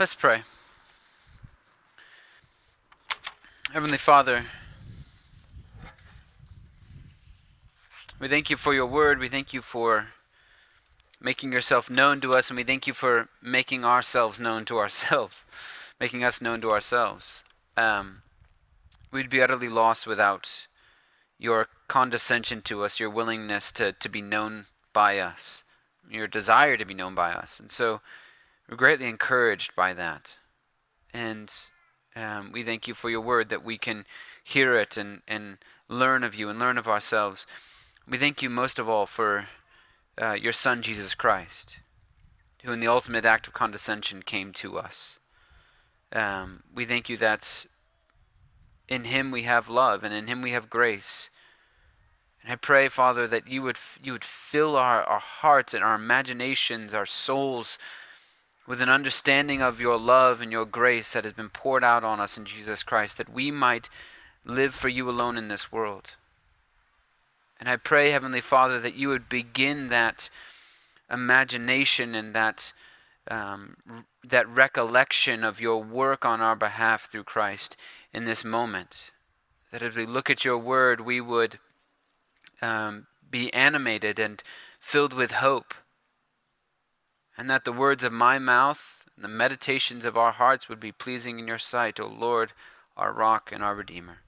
Let's pray. Heavenly Father, we thank you for your word. We thank you for making yourself known to us, and we thank you for making ourselves known to ourselves, making us known to ourselves. Um, we'd be utterly lost without your condescension to us, your willingness to, to be known by us, your desire to be known by us. And so we're greatly encouraged by that. And um, we thank you for your word that we can hear it and, and learn of you and learn of ourselves. We thank you most of all for uh, your Son, Jesus Christ, who in the ultimate act of condescension came to us. Um, we thank you that in him we have love and in him we have grace. And I pray, Father, that you would, you would fill our, our hearts and our imaginations, our souls, with an understanding of your love and your grace that has been poured out on us in Jesus Christ, that we might live for you alone in this world. And I pray, Heavenly Father, that you would begin that imagination and that um, that recollection of your work on our behalf through Christ in this moment. That as we look at your word, we would um, be animated and filled with hope. And that the words of my mouth and the meditations of our hearts would be pleasing in your sight, O Lord, our rock and our Redeemer.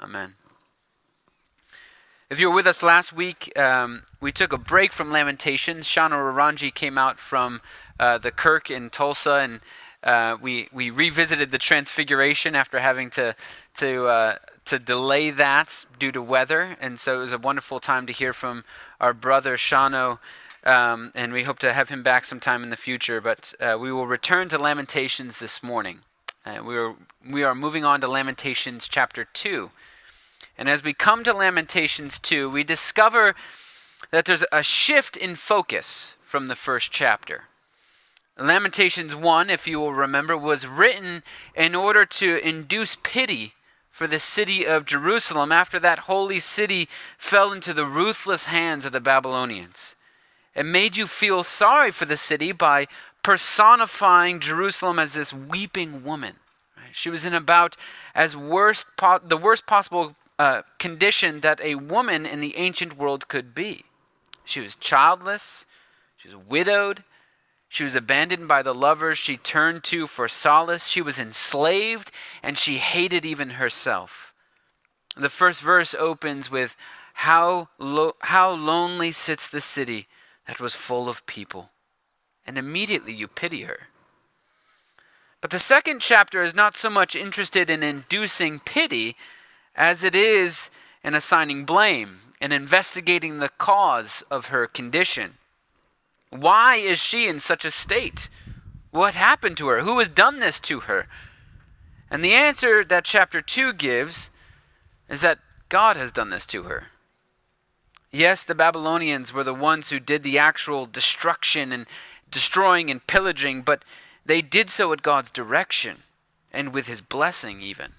Amen. If you were with us last week, um, we took a break from Lamentations. Shana Raranji came out from uh, the Kirk in Tulsa, and uh, we we revisited the Transfiguration after having to to uh, to delay that due to weather, and so it was a wonderful time to hear from our brother Shano. Um, and we hope to have him back sometime in the future. But uh, we will return to Lamentations this morning. Uh, we are we are moving on to Lamentations chapter two. And as we come to Lamentations 2, we discover that there's a shift in focus from the first chapter. Lamentations 1, if you will remember, was written in order to induce pity for the city of Jerusalem after that holy city fell into the ruthless hands of the Babylonians. It made you feel sorry for the city by personifying Jerusalem as this weeping woman. She was in about as worst po- the worst possible uh, condition that a woman in the ancient world could be. She was childless, she was widowed, she was abandoned by the lovers she turned to for solace, she was enslaved, and she hated even herself. The first verse opens with, How, lo- how lonely sits the city that was full of people. And immediately you pity her. But the second chapter is not so much interested in inducing pity as it is in assigning blame and investigating the cause of her condition. Why is she in such a state? What happened to her? Who has done this to her? And the answer that chapter 2 gives is that God has done this to her. Yes, the Babylonians were the ones who did the actual destruction and destroying and pillaging, but they did so at God's direction and with his blessing, even.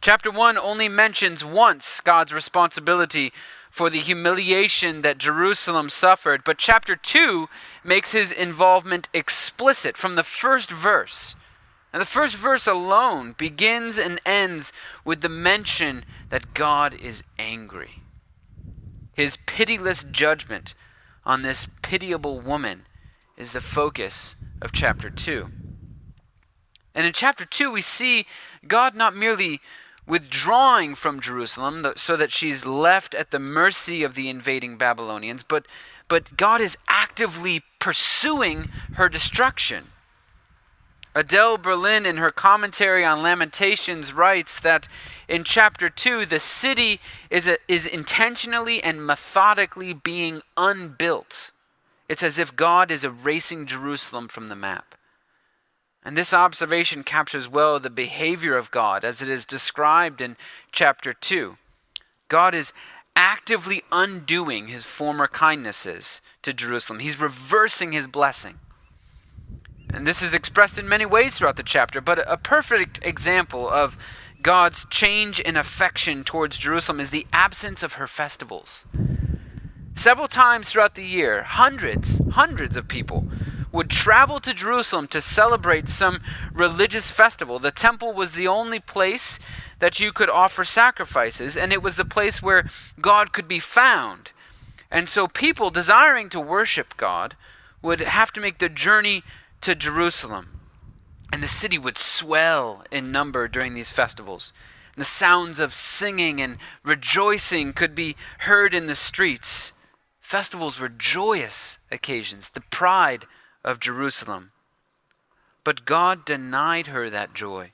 Chapter 1 only mentions once God's responsibility for the humiliation that Jerusalem suffered, but chapter 2 makes his involvement explicit from the first verse. And the first verse alone begins and ends with the mention that God is angry. His pitiless judgment on this pitiable woman is the focus of chapter 2. And in chapter 2, we see God not merely withdrawing from Jerusalem so that she's left at the mercy of the invading Babylonians, but, but God is actively pursuing her destruction. Adele Berlin, in her commentary on Lamentations, writes that in chapter 2, the city is, a, is intentionally and methodically being unbuilt. It's as if God is erasing Jerusalem from the map. And this observation captures well the behavior of God as it is described in chapter 2. God is actively undoing his former kindnesses to Jerusalem, he's reversing his blessing. And this is expressed in many ways throughout the chapter, but a perfect example of God's change in affection towards Jerusalem is the absence of her festivals. Several times throughout the year, hundreds, hundreds of people would travel to Jerusalem to celebrate some religious festival. The temple was the only place that you could offer sacrifices, and it was the place where God could be found. And so people desiring to worship God would have to make the journey to Jerusalem. And the city would swell in number during these festivals. And the sounds of singing and rejoicing could be heard in the streets. Festivals were joyous occasions, the pride of Jerusalem. But God denied her that joy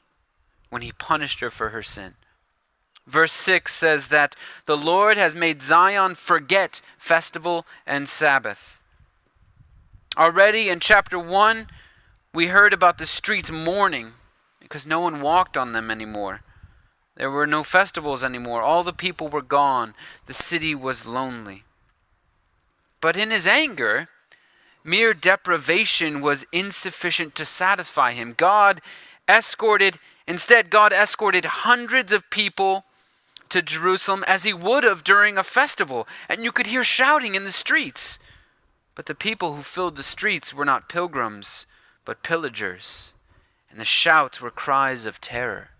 when he punished her for her sin. Verse 6 says that the Lord has made Zion forget festival and Sabbath. Already in chapter 1, we heard about the streets mourning because no one walked on them anymore. There were no festivals anymore. All the people were gone. The city was lonely. But in his anger, mere deprivation was insufficient to satisfy him. God escorted, instead, God escorted hundreds of people to Jerusalem as he would have during a festival, and you could hear shouting in the streets. But the people who filled the streets were not pilgrims but pillagers, and the shouts were cries of terror.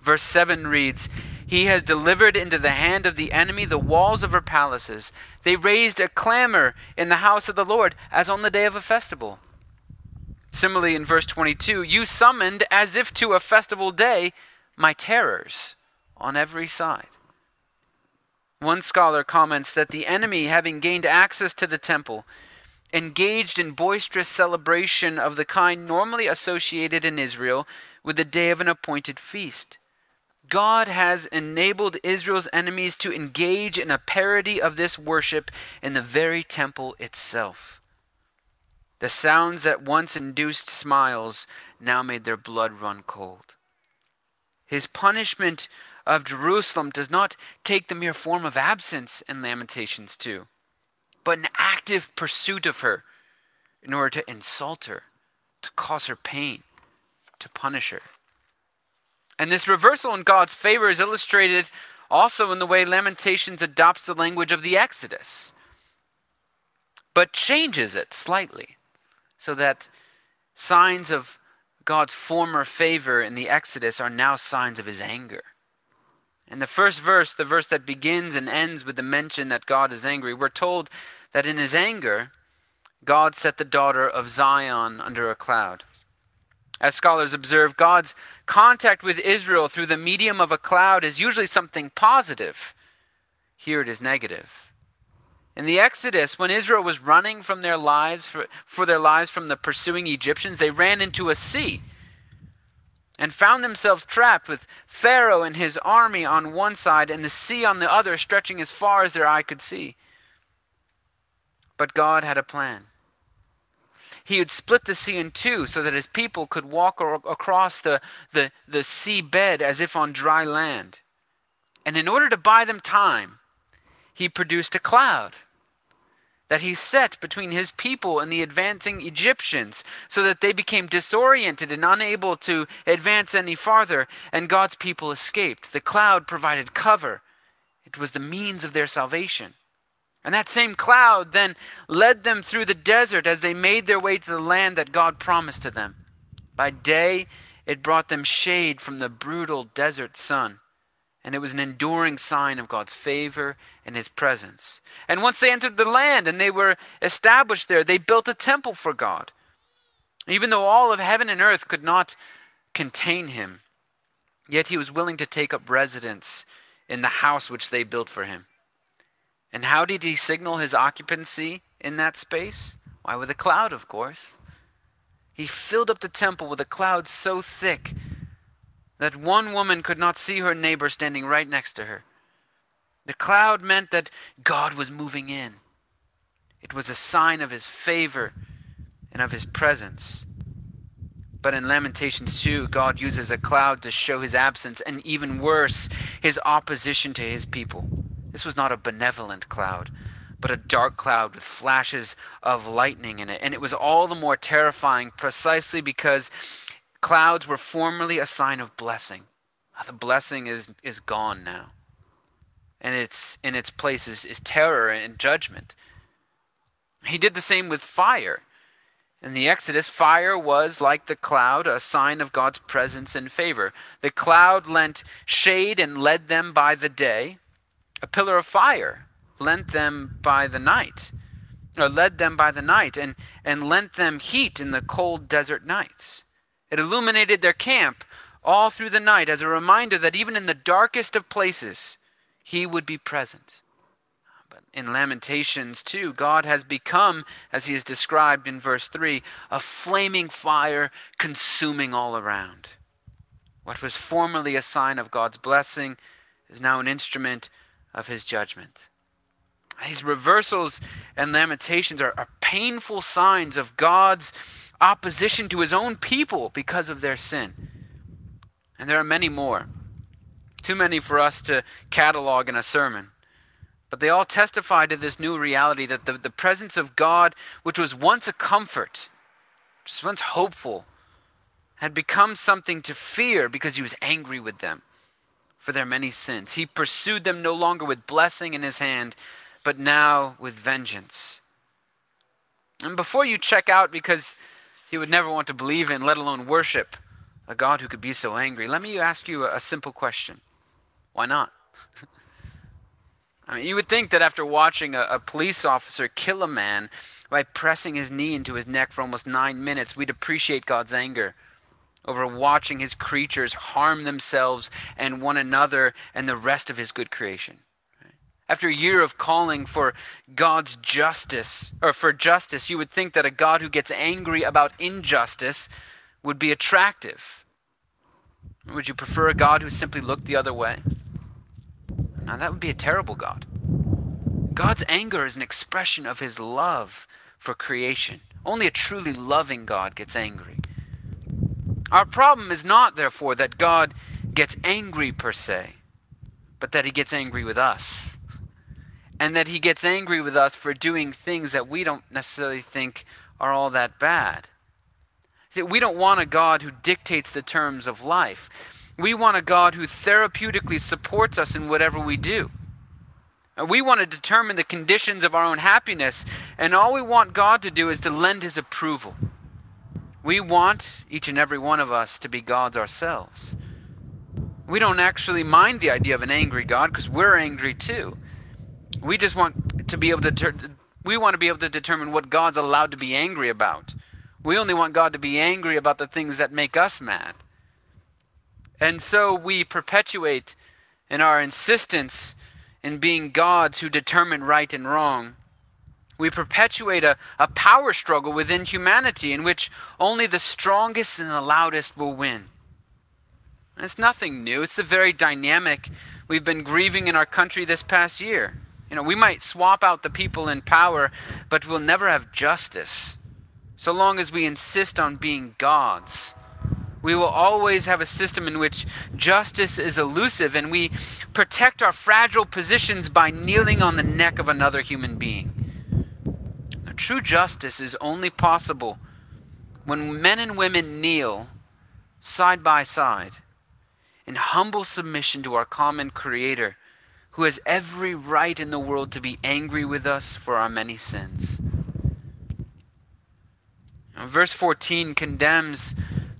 Verse 7 reads, He has delivered into the hand of the enemy the walls of her palaces. They raised a clamor in the house of the Lord, as on the day of a festival. Similarly, in verse 22, you summoned, as if to a festival day, my terrors on every side. One scholar comments that the enemy, having gained access to the temple, engaged in boisterous celebration of the kind normally associated in Israel with the day of an appointed feast. God has enabled Israel's enemies to engage in a parody of this worship in the very temple itself. The sounds that once induced smiles now made their blood run cold. His punishment of Jerusalem does not take the mere form of absence in Lamentations 2 but an active pursuit of her in order to insult her, to cause her pain, to punish her. And this reversal in God's favor is illustrated also in the way Lamentations adopts the language of the Exodus, but changes it slightly so that signs of God's former favor in the Exodus are now signs of his anger. In the first verse, the verse that begins and ends with the mention that God is angry, we're told that in his anger, God set the daughter of Zion under a cloud. As scholars observe, God's contact with Israel through the medium of a cloud is usually something positive. Here it is negative. In the Exodus, when Israel was running from their lives for, for their lives from the pursuing Egyptians, they ran into a sea and found themselves trapped with Pharaoh and his army on one side and the sea on the other, stretching as far as their eye could see. But God had a plan. He had split the sea in two so that his people could walk across the, the, the sea bed as if on dry land. And in order to buy them time, he produced a cloud that he set between his people and the advancing Egyptians so that they became disoriented and unable to advance any farther, and God's people escaped. The cloud provided cover, it was the means of their salvation. And that same cloud then led them through the desert as they made their way to the land that God promised to them. By day, it brought them shade from the brutal desert sun. And it was an enduring sign of God's favor and his presence. And once they entered the land and they were established there, they built a temple for God. Even though all of heaven and earth could not contain him, yet he was willing to take up residence in the house which they built for him. And how did he signal his occupancy in that space? Why, with a cloud, of course. He filled up the temple with a cloud so thick that one woman could not see her neighbor standing right next to her. The cloud meant that God was moving in. It was a sign of his favor and of his presence. But in Lamentations 2, God uses a cloud to show his absence and even worse, his opposition to his people. This was not a benevolent cloud, but a dark cloud with flashes of lightning in it. And it was all the more terrifying precisely because clouds were formerly a sign of blessing. Ah, the blessing is, is gone now. And it's in its place is, is terror and judgment. He did the same with fire. In the Exodus, fire was, like the cloud, a sign of God's presence and favor. The cloud lent shade and led them by the day. A pillar of fire lent them by the night, or led them by the night, and, and lent them heat in the cold desert nights. It illuminated their camp all through the night as a reminder that even in the darkest of places, He would be present But in Lamentations 2, God has become, as he is described in verse 3, a flaming fire consuming all around. What was formerly a sign of God's blessing is now an instrument of his judgment. These reversals and lamentations are, are painful signs of God's opposition to his own people because of their sin. And there are many more. Too many for us to catalog in a sermon. But they all testify to this new reality that the, the presence of God, which was once a comfort, was once hopeful, had become something to fear because he was angry with them for their many sins. He pursued them no longer with blessing in his hand, but now with vengeance. And before you check out because you would never want to believe in, let alone worship, a God who could be so angry, let me ask you a, a simple question. Why not? I mean, you would think that after watching a, a, police officer kill a man by pressing his knee into his neck for almost nine minutes, we'd appreciate God's anger over watching his creatures harm themselves and one another and the rest of his good creation. After a year of calling for God's justice, or for justice, you would think that a God who gets angry about injustice would be attractive. Would you prefer a God who simply looked the other way? Now, that would be a terrible God. God's anger is an expression of his love for creation. Only a truly loving God gets angry. Our problem is not, therefore, that God gets angry per se, but that he gets angry with us. And that he gets angry with us for doing things that we don't necessarily think are all that bad. We don't want a God who dictates the terms of life. We want a God who therapeutically supports us in whatever we do. We want to determine the conditions of our own happiness, and all we want God to do is to lend His approval. We want, each and every one of us, to be gods ourselves. We don't actually mind the idea of an angry God because we're angry too. We just want to be able to ter- we want to be able to determine what God's allowed to be angry about. We only want God to be angry about the things that make us mad. And so we perpetuate in our insistence in being gods who determine right and wrong. We perpetuate a, a power struggle within humanity in which only the strongest and the loudest will win. And it's nothing new, it's the very dynamic we've been grieving in our country this past year. You know, we might swap out the people in power, but we'll never have justice so long as we insist on being gods we will always have a system in which justice is elusive and we protect our fragile positions by kneeling on the neck of another human being. Now, true justice is only possible when men and women kneel side by side in humble submission to our common Creator, who has every right in the world to be angry with us for our many sins. Verse 14 condemns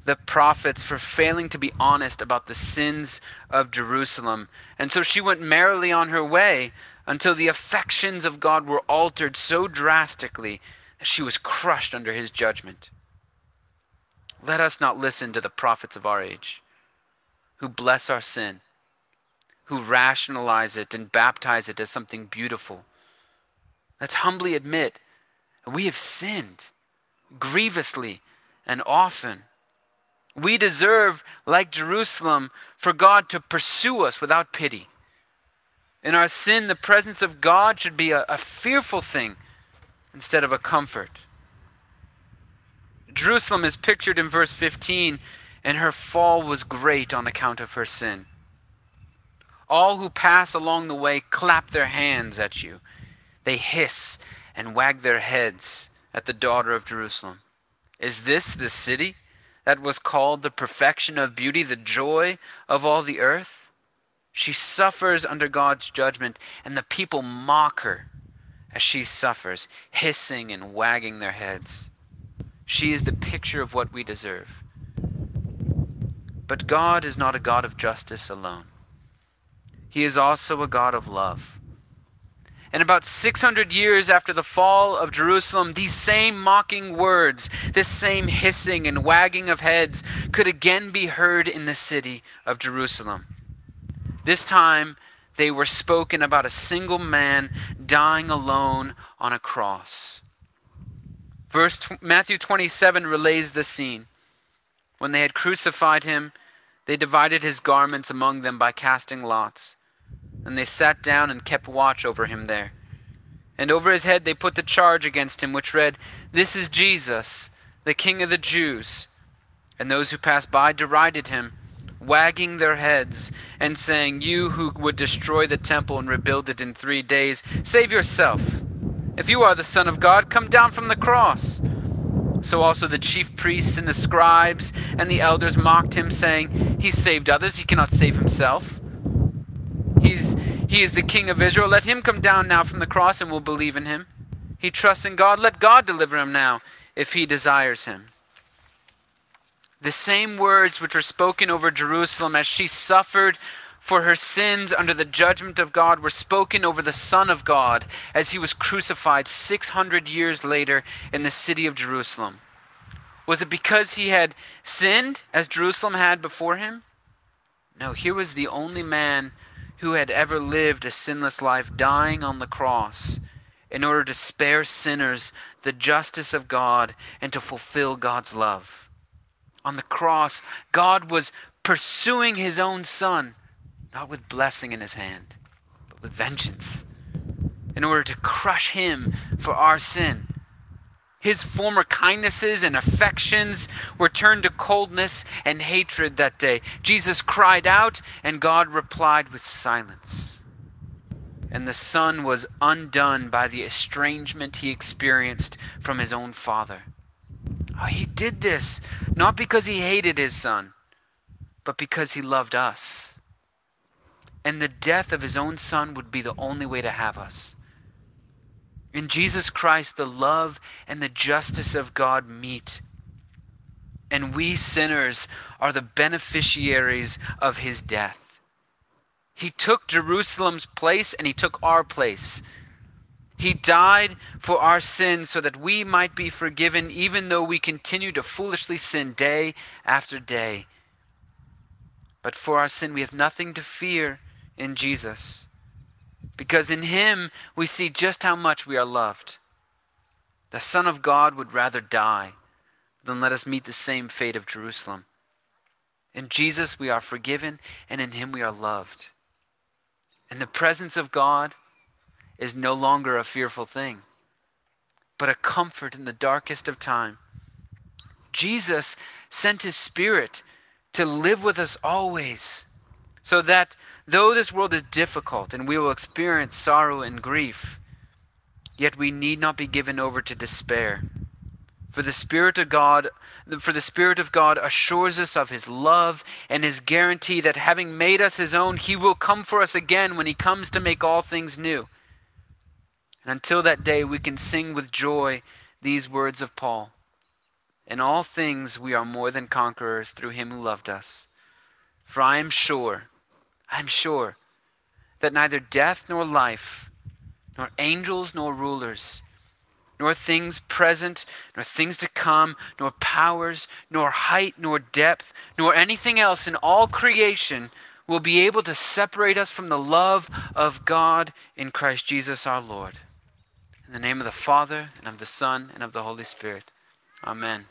the prophets for failing to be honest about the sins of Jerusalem. And so she went merrily on her way until the affections of God were altered so drastically that she was crushed under his judgment. Let us not listen to the prophets of our age who bless our sin, who rationalize it and baptize it as something beautiful. Let's humbly admit we have sinned grievously and often. We deserve, like Jerusalem, for God to pursue us without pity. In our sin, the presence of God should be a, a fearful thing instead of a comfort. Jerusalem is pictured in verse 15, and her fall was great on account of her sin. All who pass along the way clap their hands at you. They hiss and wag their heads at the daughter of Jerusalem. Is this the city? that was called the perfection of beauty, the joy of all the earth. She suffers under God's judgment, and the people mock her as she suffers, hissing and wagging their heads. She is the picture of what we deserve. But God is not a God of justice alone, He is also a God of love. And about 600 years after the fall of Jerusalem, these same mocking words, this same hissing and wagging of heads, could again be heard in the city of Jerusalem. This time, they were spoken about a single man dying alone on a cross. Verse Matthew 27 relays the scene. When they had crucified him, they divided his garments among them by casting lots. And they sat down and kept watch over him there. And over his head they put the charge against him, which read, This is Jesus, the King of the Jews. And those who passed by derided him wagging their heads and saying, You who would destroy the temple and rebuild it in three days, save yourself. If you are the Son of God, come down from the cross. So also the chief priests and the scribes and the elders mocked him, saying, He saved others, he cannot save himself. He's, he is the King of Israel. Let him come down now from the cross, and we'll believe in him. He trusts in God. Let God deliver him now, if he desires him the same words which were spoken over Jerusalem as she suffered for her sins under the judgment of God were spoken over the Son of God as he was crucified 600 years later in the city of Jerusalem. Was it because he had sinned as Jerusalem had before him? No, here was the only man who had ever lived a sinless life dying on the cross in order to spare sinners the justice of God and to fulfill God's love on the cross, God was pursuing his own son, not with blessing in his hand, but with vengeance, in order to crush him for our sin. His former kindnesses and affections were turned to coldness and hatred that day. Jesus cried out, and God replied with silence. And the Son was undone by the estrangement he experienced from his own Father. Oh, he did this not because he hated his son, but because he loved us. And the death of his own son would be the only way to have us. In Jesus Christ, the love and the justice of God meet. And we sinners are the beneficiaries of his death. He took Jerusalem's place and he took our place. He died for our sins so that we might be forgiven, even though we continue to foolishly sin day after day. But for our sin, we have nothing to fear in Jesus, because in Him we see just how much we are loved. The Son of God would rather die than let us meet the same fate of Jerusalem. In Jesus we are forgiven, and in Him we are loved. And the presence of God, is no longer a fearful thing, but a comfort in the darkest of time. Jesus sent his Spirit to live with us always, so that though this world is difficult and we will experience sorrow and grief, yet we need not be given over to despair. For the Spirit of God, for the Spirit of God assures us of his love and his guarantee that having made us his own, he will come for us again when he comes to make all things new. And until that day, we can sing with joy these words of Paul In all things, we are more than conquerors through him who loved us. For I am sure, I am sure, that neither death nor life, nor angels nor rulers, nor things present, nor things to come, nor powers, nor height, nor depth, nor anything else in all creation will be able to separate us from the love of God in Christ Jesus our Lord. In the name of the Father, and of the Son, and of the Holy Spirit. Amen.